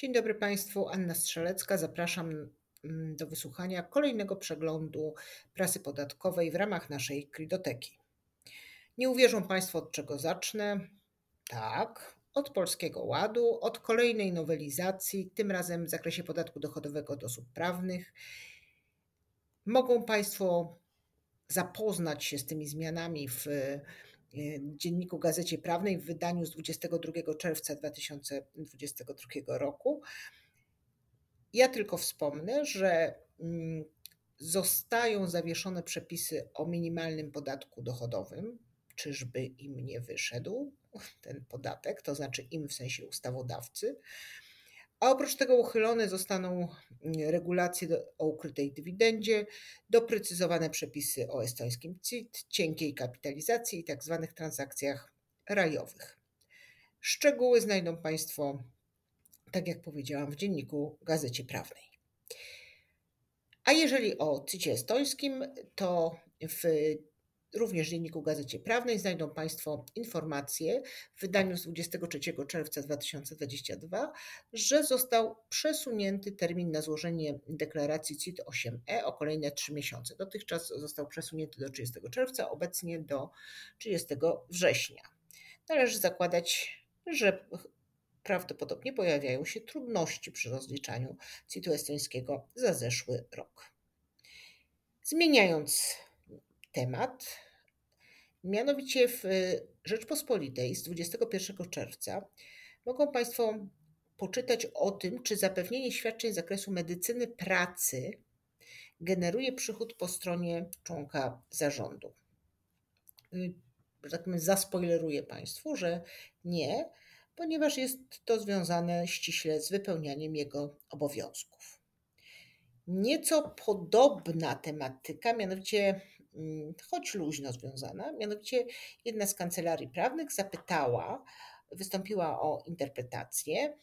Dzień dobry Państwu, Anna Strzelecka. Zapraszam mm, do wysłuchania kolejnego przeglądu prasy podatkowej w ramach naszej Kridoteki. Nie uwierzą Państwo, od czego zacznę. Tak, od Polskiego Ładu, od kolejnej nowelizacji, tym razem w zakresie podatku dochodowego od osób prawnych. Mogą Państwo zapoznać się z tymi zmianami w dzienniku Gazecie Prawnej w wydaniu z 22 czerwca 2022 roku. Ja tylko wspomnę, że mm, zostają zawieszone przepisy o minimalnym podatku dochodowym. Czyżby im nie wyszedł ten podatek, to znaczy im w sensie ustawodawcy. A oprócz tego uchylone zostaną mm, regulacje o ukrytej dywidendzie, doprecyzowane przepisy o estońskim CIT, cienkiej kapitalizacji i tzw. Tak transakcjach rajowych. Szczegóły znajdą Państwo, tak jak powiedziałam, w dzienniku Gazecie Prawnej. A jeżeli o CIT estońskim, to w Również w Dzienniku Gazecie Prawnej znajdą Państwo informacje w wydaniu z 23 czerwca 2022, że został przesunięty termin na złożenie deklaracji CIT-8E o kolejne 3 miesiące. Dotychczas został przesunięty do 30 czerwca, obecnie do 30 września. Należy zakładać, że prawdopodobnie pojawiają się trudności przy rozliczaniu CIT-u estońskiego za zeszły rok. Zmieniając temat. Mianowicie w y, Rzeczpospolitej z 21 czerwca mogą Państwo poczytać o tym, czy zapewnienie świadczeń z zakresu medycyny pracy generuje przychód po stronie członka zarządu. Y, tak zaspoileruję Państwu, że nie, ponieważ jest to związane ściśle z wypełnianiem jego obowiązków. Nieco podobna tematyka, mianowicie choć luźno związana. Mianowicie jedna z kancelarii prawnych zapytała, wystąpiła o interpretację,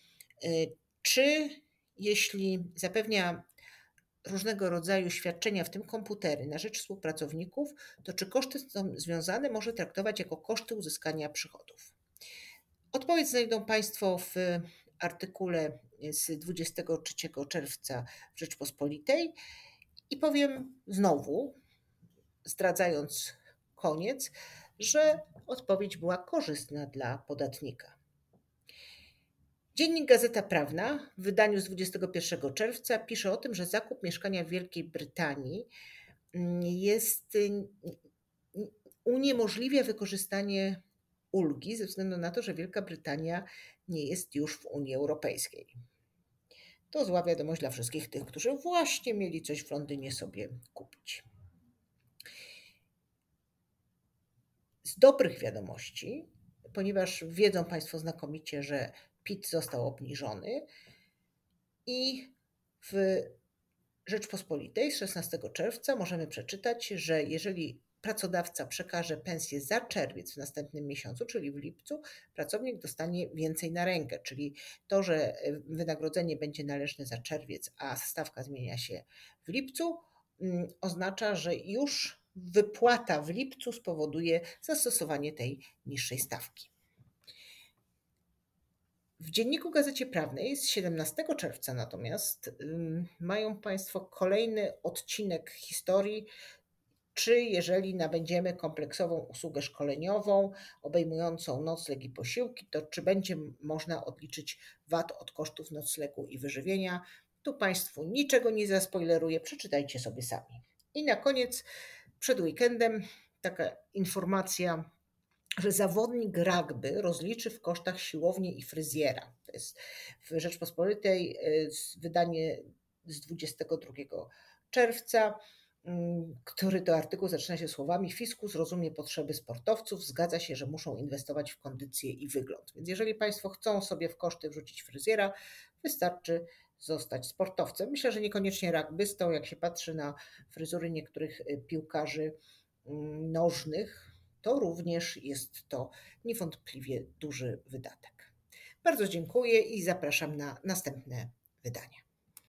y, czy jeśli zapewnia różnego rodzaju świadczenia, w tym komputery, na rzecz współpracowników, to czy koszty z tym związane może traktować jako koszty uzyskania przychodów? Odpowiedź znajdą Państwo w artykule z 23 czerwca w Rzeczpospolitej i powiem znowu, zdradzając koniec, że odpowiedź była korzystna dla podatnika. Dziennik Gazeta Prawna w wydaniu z 21 czerwca pisze o tym, że zakup mieszkania w Wielkiej Brytanii mm, jest mm, uniemożliwia wykorzystanie ulgi ze względu na to, że Wielka Brytania nie jest już w Unii Europejskiej. To zła wiadomość dla wszystkich tych, którzy właśnie mieli coś w Londynie sobie kupić. Z dobrych wiadomości, ponieważ wiedzą Państwo znakomicie, że PIT został obniżony i w Rzeczpospolitej z 16 czerwca możemy przeczytać, że jeżeli pracodawca przekaże pensję za czerwiec w następnym miesiącu, czyli w lipcu, pracownik dostanie więcej na rękę, czyli to, że wynagrodzenie będzie należne za czerwiec, a stawka zmienia się w lipcu, mm, oznacza, że już wypłata w lipcu spowoduje zastosowanie tej niższej stawki. W dzienniku Gazecie Prawnej z 17 czerwca natomiast mają Państwo kolejny odcinek historii, czy jeżeli nabędziemy kompleksową usługę szkoleniową obejmującą nocleg i posiłki, to czy będzie można odliczyć VAT od kosztów noclegu i wyżywienia. Tu Państwu niczego nie zaspoileruję, przeczytajcie sobie sami. I na koniec przed weekendem taka informacja, że zawodnik rugby rozliczy w kosztach siłownię i fryzjera. To jest w Rzeczpospolitej y, wydanie z 22 czerwca, mm, który to artykuł zaczyna się słowami Fiskus rozumie potrzeby sportowców, zgadza się, że muszą inwestować w kondycję i wygląd. Więc jeżeli Państwo chcą sobie w koszty wrzucić fryzjera, wystarczy zostać sportowcem. Myślę, że niekoniecznie rugbystą, jak się patrzy na fryzury niektórych y, piłkarzy mm, nożnych, to również jest to niewątpliwie duży wydatek. Bardzo dziękuję i zapraszam na następne wydania.